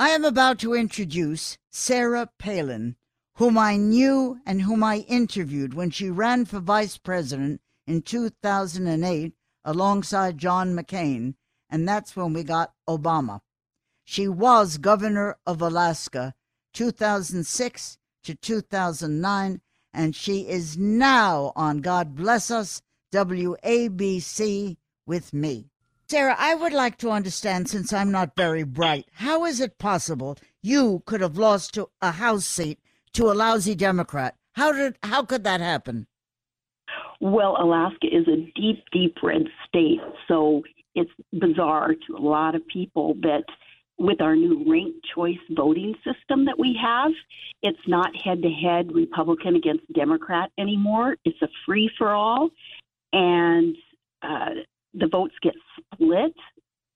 I am about to introduce Sarah Palin, whom I knew and whom I interviewed when she ran for vice president in 2008 alongside John McCain, and that's when we got Obama. She was governor of Alaska 2006 to 2009, and she is now on God Bless Us WABC with me. Sarah, I would like to understand, since I'm not very bright, how is it possible you could have lost to a House seat to a lousy Democrat? How did how could that happen? Well, Alaska is a deep, deep red state, so it's bizarre to a lot of people that with our new ranked choice voting system that we have, it's not head to head Republican against Democrat anymore. It's a free for all. And uh, the votes get split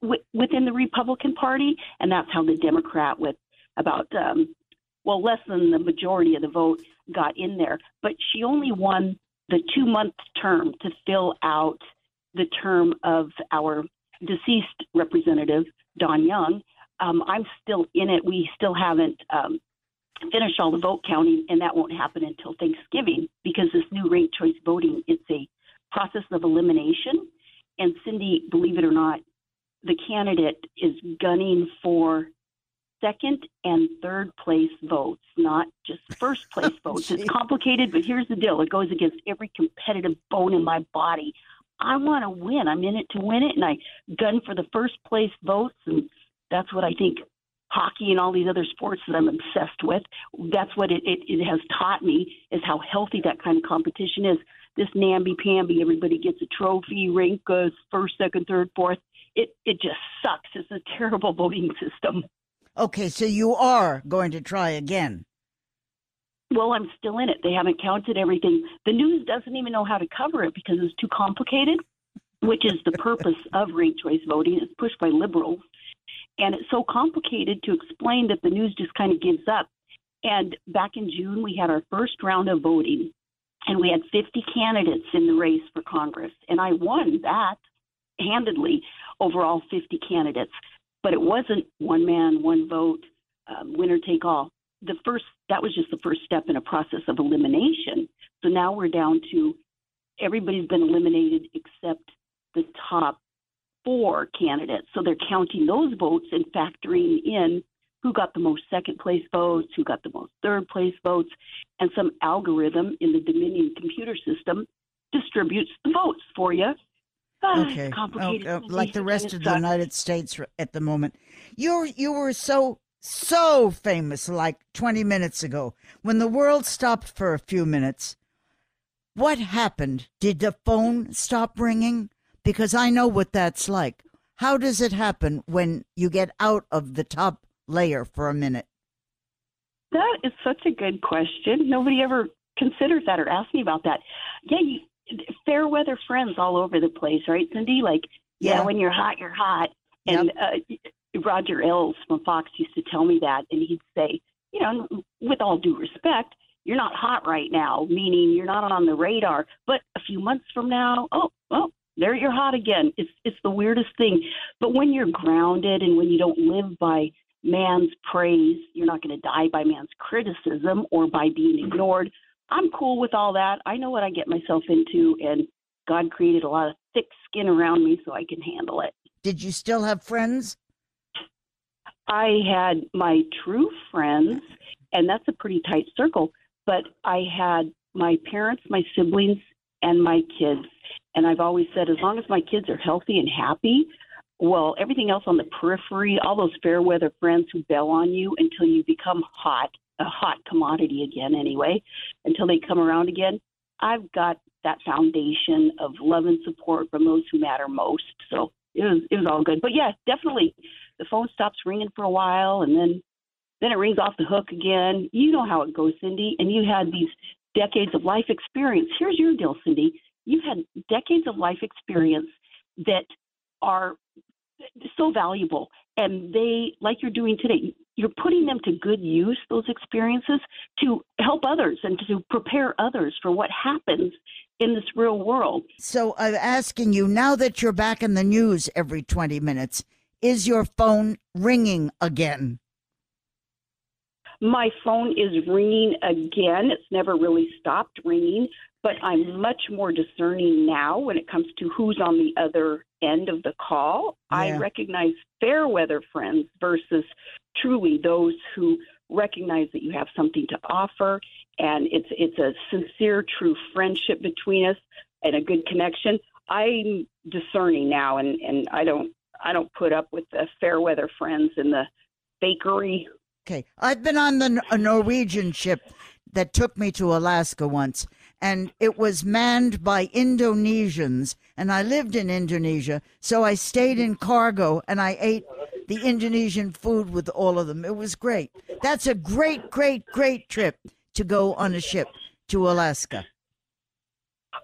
w- within the Republican Party. And that's how the Democrat, with about, um, well, less than the majority of the vote, got in there. But she only won the two month term to fill out the term of our deceased representative, Don Young. Um, I'm still in it. We still haven't um, finished all the vote counting, and that won't happen until Thanksgiving because this new ranked choice voting it's a process of elimination. And Cindy, believe it or not, the candidate is gunning for second and third place votes, not just first place votes. It's complicated, but here's the deal it goes against every competitive bone in my body. I want to win. I'm in it to win it, and I gun for the first place votes. And that's what I think hockey and all these other sports that I'm obsessed with. That's what it, it, it has taught me is how healthy that kind of competition is. This namby pamby, everybody gets a trophy, rank goes first, second, third, fourth. It it just sucks. It's a terrible voting system. Okay, so you are going to try again. Well, I'm still in it. They haven't counted everything. The news doesn't even know how to cover it because it's too complicated, which is the purpose of ranked choice voting. It's pushed by liberals and it's so complicated to explain that the news just kind of gives up. And back in June, we had our first round of voting, and we had 50 candidates in the race for Congress. And I won that handedly over all 50 candidates. But it wasn't one man, one vote, um, winner take all. The first, that was just the first step in a process of elimination. So now we're down to everybody's been eliminated except the top four candidates. So they're counting those votes and factoring in who got the most second place votes, who got the most third place votes, and some algorithm in the Dominion computer system distributes the votes for you. Ah, okay. Oh, oh, like the rest of the United States at the moment. You you were so so famous like 20 minutes ago when the world stopped for a few minutes. What happened? Did the phone stop ringing? because I know what that's like. How does it happen when you get out of the top layer for a minute? That is such a good question. Nobody ever considers that or asks me about that. Yeah, you, fair weather friends all over the place, right, Cindy? Like, yeah, yeah when you're hot, you're hot. And yep. uh, Roger Ailes from Fox used to tell me that, and he'd say, you know, with all due respect, you're not hot right now, meaning you're not on the radar. But a few months from now, oh, well, there you're hot again. It's it's the weirdest thing. But when you're grounded and when you don't live by man's praise, you're not going to die by man's criticism or by being mm-hmm. ignored. I'm cool with all that. I know what I get myself into and God created a lot of thick skin around me so I can handle it. Did you still have friends? I had my true friends, and that's a pretty tight circle, but I had my parents, my siblings, and my kids. And I've always said, as long as my kids are healthy and happy, well, everything else on the periphery, all those fair weather friends who bail on you until you become hot, a hot commodity again, anyway, until they come around again. I've got that foundation of love and support from those who matter most. So it was it was all good. But yeah, definitely, the phone stops ringing for a while, and then then it rings off the hook again. You know how it goes, Cindy. And you had these decades of life experience. Here's your deal, Cindy. You've had decades of life experience that are so valuable. And they, like you're doing today, you're putting them to good use, those experiences, to help others and to prepare others for what happens in this real world. So I'm asking you now that you're back in the news every 20 minutes, is your phone ringing again? My phone is ringing again. It's never really stopped ringing, but I'm much more discerning now when it comes to who's on the other end of the call. Yeah. I recognize fair weather friends versus truly those who recognize that you have something to offer and it's it's a sincere true friendship between us and a good connection. I'm discerning now and and I don't I don't put up with the fair weather friends in the bakery. Okay. I've been on the a Norwegian ship that took me to Alaska once, and it was manned by Indonesians, and I lived in Indonesia, so I stayed in cargo and I ate the Indonesian food with all of them. It was great. That's a great, great, great trip to go on a ship to Alaska.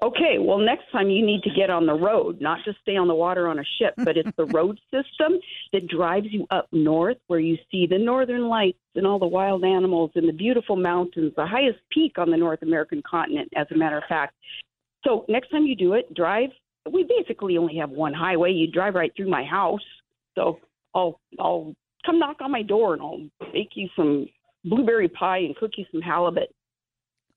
Okay, well, next time you need to get on the road, not just stay on the water on a ship, but it's the road system that drives you up north where you see the northern lights and all the wild animals and the beautiful mountains, the highest peak on the North American continent, as a matter of fact. So, next time you do it, drive. We basically only have one highway. You drive right through my house. So, I'll, I'll come knock on my door and I'll bake you some blueberry pie and cook you some halibut.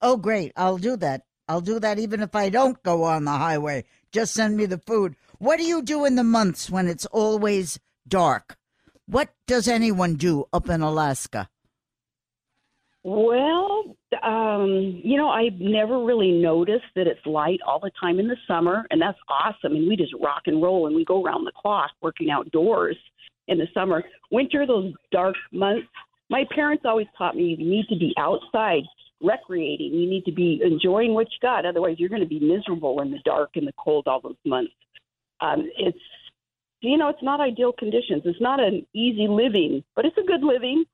Oh, great. I'll do that. I'll do that even if I don't go on the highway. Just send me the food. What do you do in the months when it's always dark? What does anyone do up in Alaska? Well, um, you know, I've never really noticed that it's light all the time in the summer, and that's awesome. And we just rock and roll, and we go around the clock working outdoors in the summer. Winter, those dark months. My parents always taught me you need to be outside recreating. You need to be enjoying what you got. Otherwise, you're going to be miserable in the dark and the cold all those months. Um, it's you know, it's not ideal conditions. It's not an easy living, but it's a good living.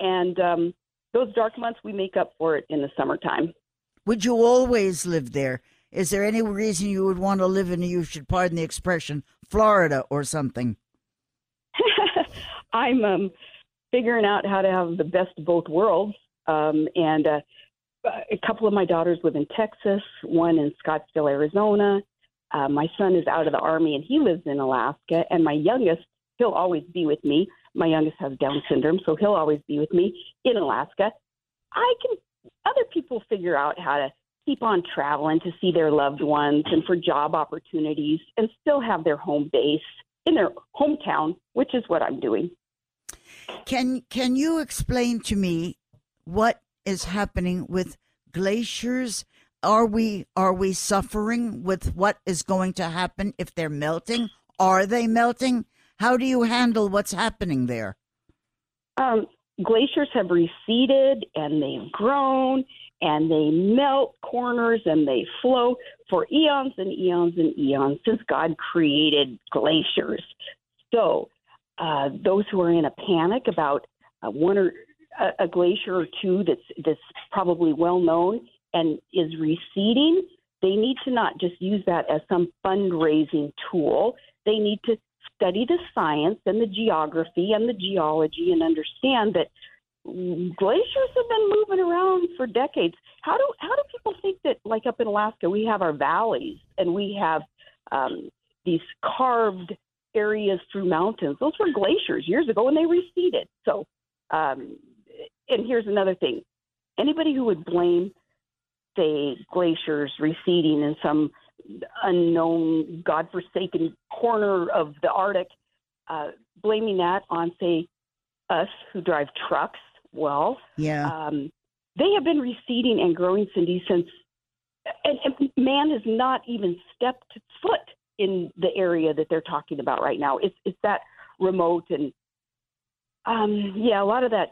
And um, those dark months, we make up for it in the summertime. Would you always live there? Is there any reason you would want to live in, you should pardon the expression, Florida or something? I'm um, figuring out how to have the best of both worlds. Um, and uh, a couple of my daughters live in Texas, one in Scottsdale, Arizona. Uh, my son is out of the army and he lives in Alaska. And my youngest, he'll always be with me. My youngest has Down syndrome, so he'll always be with me in Alaska. I can, other people figure out how to keep on traveling to see their loved ones and for job opportunities and still have their home base in their hometown, which is what I'm doing. Can can you explain to me what is happening with glaciers? Are we are we suffering with what is going to happen if they're melting? Are they melting? How do you handle what's happening there? Um, glaciers have receded and they've grown and they melt corners and they flow for eons and eons and eons since God created glaciers. So, uh, those who are in a panic about uh, one or a, a glacier or two that's that's probably well known and is receding, they need to not just use that as some fundraising tool. They need to study the science and the geography and the geology and understand that glaciers have been moving around for decades. How do how do people think that like up in Alaska we have our valleys and we have um, these carved areas through mountains? Those were glaciers years ago and they receded. So, um, and here's another thing: anybody who would blame, say, glaciers receding in some unknown, godforsaken corner of the Arctic, uh, blaming that on, say, us who drive trucks. Well, Yeah. um, they have been receding and growing, Cindy, since and, and man has not even stepped foot in the area that they're talking about right now. It's it's that remote and um, yeah, a lot of that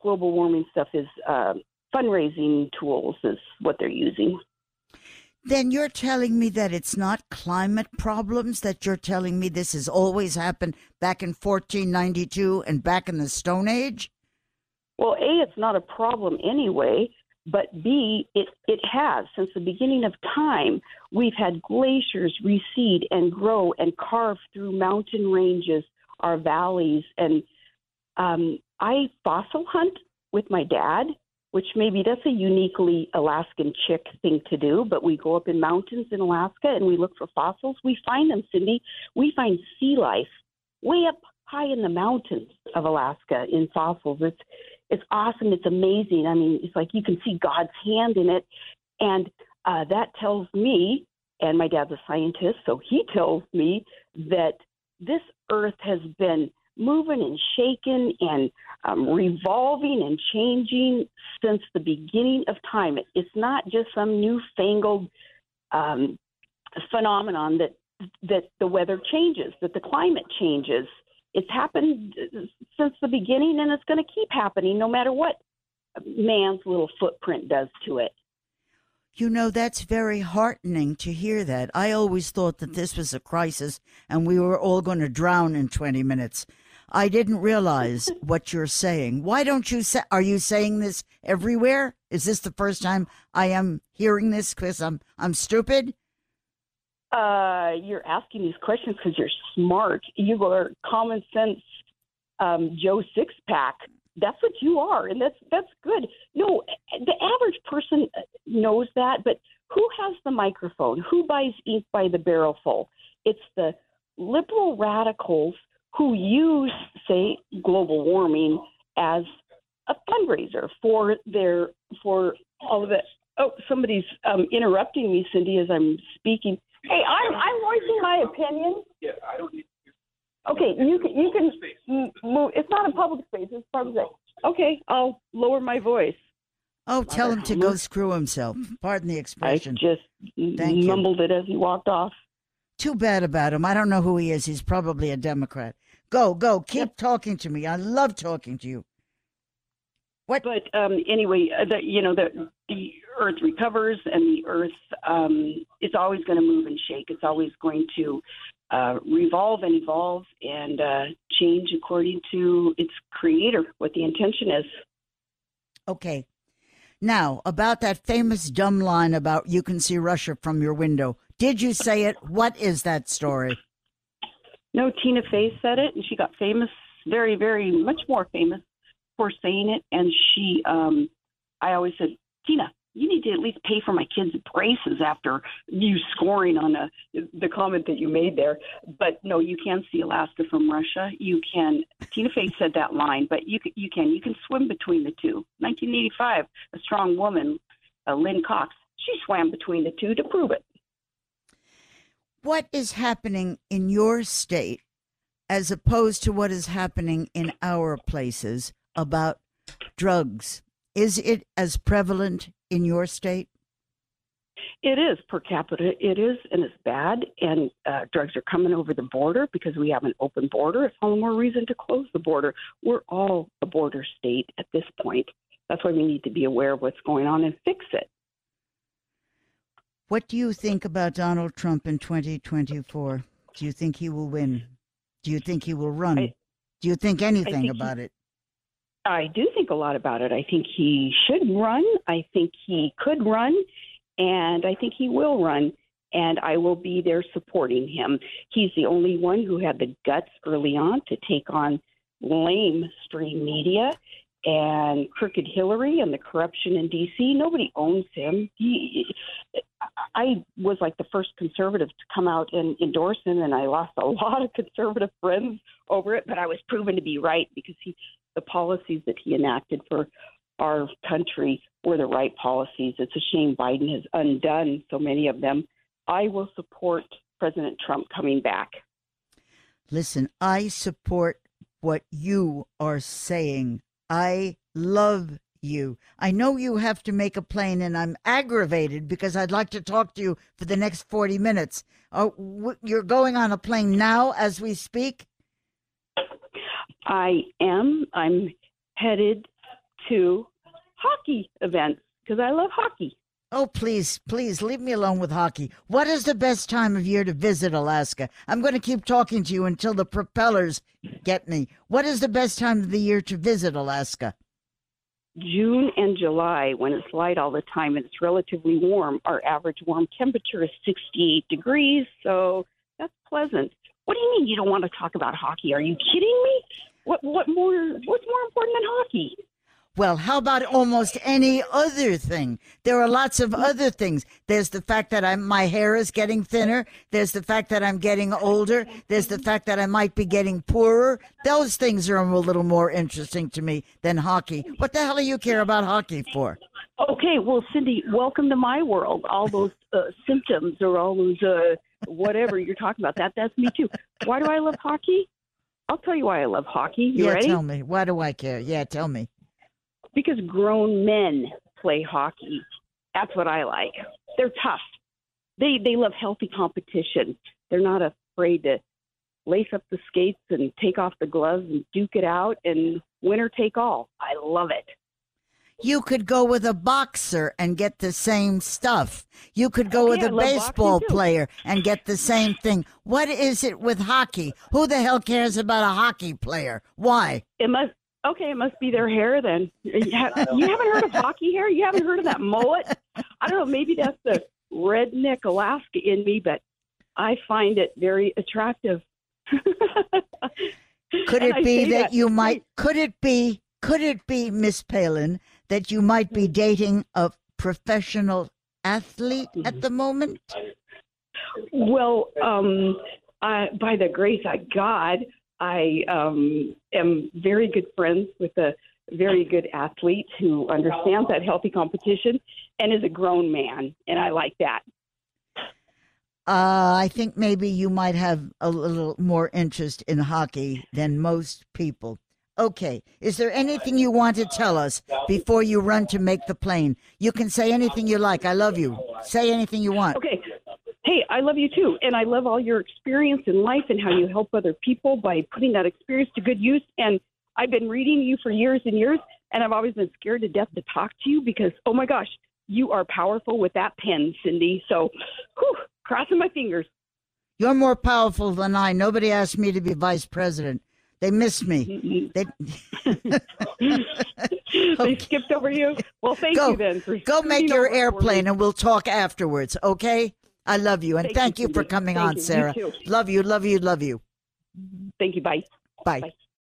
global warming stuff is uh, fundraising tools is what they're using. Then you're telling me that it's not climate problems, that you're telling me this has always happened back in 1492 and back in the Stone Age? Well, A, it's not a problem anyway, but B, it, it has. Since the beginning of time, we've had glaciers recede and grow and carve through mountain ranges, our valleys. And um, I fossil hunt with my dad, which maybe that's a uniquely Alaskan chick thing to do, but we go up in mountains in Alaska and we look for fossils. We find them, Cindy. We find sea life way up high in the mountains of Alaska in fossils. It's it's awesome. It's amazing. I mean, it's like you can see God's hand in it, and uh, that tells me. And my dad's a scientist, so he tells me that this Earth has been moving and shaking and um, revolving and changing since the beginning of time. It, it's not just some newfangled um, phenomenon that that the weather changes, that the climate changes. It's happened since the beginning, and it's going to keep happening no matter what man's little footprint does to it. You know, that's very heartening to hear that. I always thought that this was a crisis and we were all going to drown in 20 minutes. I didn't realize what you're saying. Why don't you say, are you saying this everywhere? Is this the first time I am hearing this because I'm, I'm stupid? Uh, you're asking these questions because you're smart. You are common sense, um, Joe Sixpack. That's what you are, and that's that's good. No, the average person knows that, but who has the microphone? Who buys ink by the barrelful? It's the liberal radicals who use, say, global warming as a fundraiser for their for all of it. Oh, somebody's um, interrupting me, Cindy, as I'm speaking. Hey, I'm I'm voicing my opinion. Yeah, I don't need. Okay, you can you can move. It's not a public space. It's public space. Okay, I'll lower my voice. Oh, tell him to go screw himself. Pardon the expression. I expression. just Thank you. mumbled it as he walked off. Too bad about him. I don't know who he is. He's probably a Democrat. Go, go. Keep talking to me. I love talking to you. What? But um, anyway, uh, the, you know the the Earth recovers, and the Earth um, it's always going to move and shake. It's always going to uh, revolve and evolve and uh, change according to its creator, what the intention is. Okay. Now, about that famous dumb line about you can see Russia from your window. Did you say it? What is that story? No, Tina Fey said it, and she got famous, very, very much more famous for saying it. And she, um, I always said, Tina, you need to at least pay for my kids' braces after you scoring on a, the comment that you made there. But no, you can see Alaska from Russia. You can. Tina Fey said that line, but you you can you can swim between the two. 1985, a strong woman, uh, Lynne Cox, she swam between the two to prove it. What is happening in your state as opposed to what is happening in our places about drugs? Is it as prevalent in your state? It is per capita. It is, and it's bad. And uh, drugs are coming over the border because we have an open border. It's all the more reason to close the border. We're all a border state at this point. That's why we need to be aware of what's going on and fix it. What do you think about Donald Trump in 2024? Do you think he will win? Do you think he will run? I- do you think anything think he- about it? I do think a lot about it. I think he should run. I think he could run, and I think he will run. And I will be there supporting him. He's the only one who had the guts early on to take on lame stream media and crooked Hillary and the corruption in D.C. Nobody owns him. He, I was like the first conservative to come out and endorse him, and I lost a lot of conservative friends over it. But I was proven to be right because he, the policies that he enacted for our country were the right policies. It's a shame Biden has undone so many of them. I will support President Trump coming back. Listen, I support what you are saying. I love you. I know you have to make a plane, and I'm aggravated because I'd like to talk to you for the next 40 minutes. Uh, w- you're going on a plane now as we speak? I am. I'm headed to hockey events because I love hockey. Oh, please, please leave me alone with hockey. What is the best time of year to visit Alaska? I'm going to keep talking to you until the propellers get me. What is the best time of the year to visit Alaska? June and July, when it's light all the time and it's relatively warm, our average warm temperature is 68 degrees, so that's pleasant. What do you mean you don't want to talk about hockey? Are you kidding me? What what more? What's more important than hockey? Well, how about almost any other thing? There are lots of other things. There's the fact that I'm, my hair is getting thinner. There's the fact that I'm getting older. There's the fact that I might be getting poorer. Those things are a little more interesting to me than hockey. What the hell do you care about hockey for? Okay, well, Cindy, welcome to my world. All those uh, symptoms or all those uh, whatever you're talking about, that that's me too. Why do I love hockey? I'll tell you why I love hockey. You yeah, ready? tell me. Why do I care? Yeah, tell me. Because grown men play hockey. That's what I like. They're tough. They they love healthy competition. They're not afraid to lace up the skates and take off the gloves and duke it out and winner take all. I love it. You could go with a boxer and get the same stuff. You could go Okay, with a baseball player and get the same thing. What is it with hockey? Who the hell cares about a hockey player? Why? It must okay. It must be their hair then. You ha- you haven't heard of hockey hair? You haven't heard of that mullet? I don't know. Maybe that's the redneck Alaska in me, but I find it very attractive. Could it be say that you might could it be could it be Miss Palin that you might be dating a professional athlete at the moment? Well, um, I, by the grace of God, I um, am very good friends with a very good athlete who understands that healthy competition and is a grown man, and I like that. Uh, I think maybe you might have a little more interest in hockey than most people. Okay. Is there anything you want to tell us before you run to make the plane? You can say anything you like. I love you. Say anything you want. Okay. Hey, I love you too, and I love all your experience in life and how you help other people by putting that experience to good use. And I've been reading you for years and years, and I've always been scared to death to talk to you because, oh my gosh, you are powerful with that pen, Cindy. So, whew, crossing my fingers. You're more powerful than I. Nobody asked me to be vice president. They missed me. Mm-hmm. They they skipped over you. Well, thank Go. you then. For go make your over for me. airplane and we'll talk afterwards, okay? I love you and Thank thank you, you for coming Thank on, you. You Sarah. too. Love you, love you, love you. Thank you. Bye. Bye. Bye.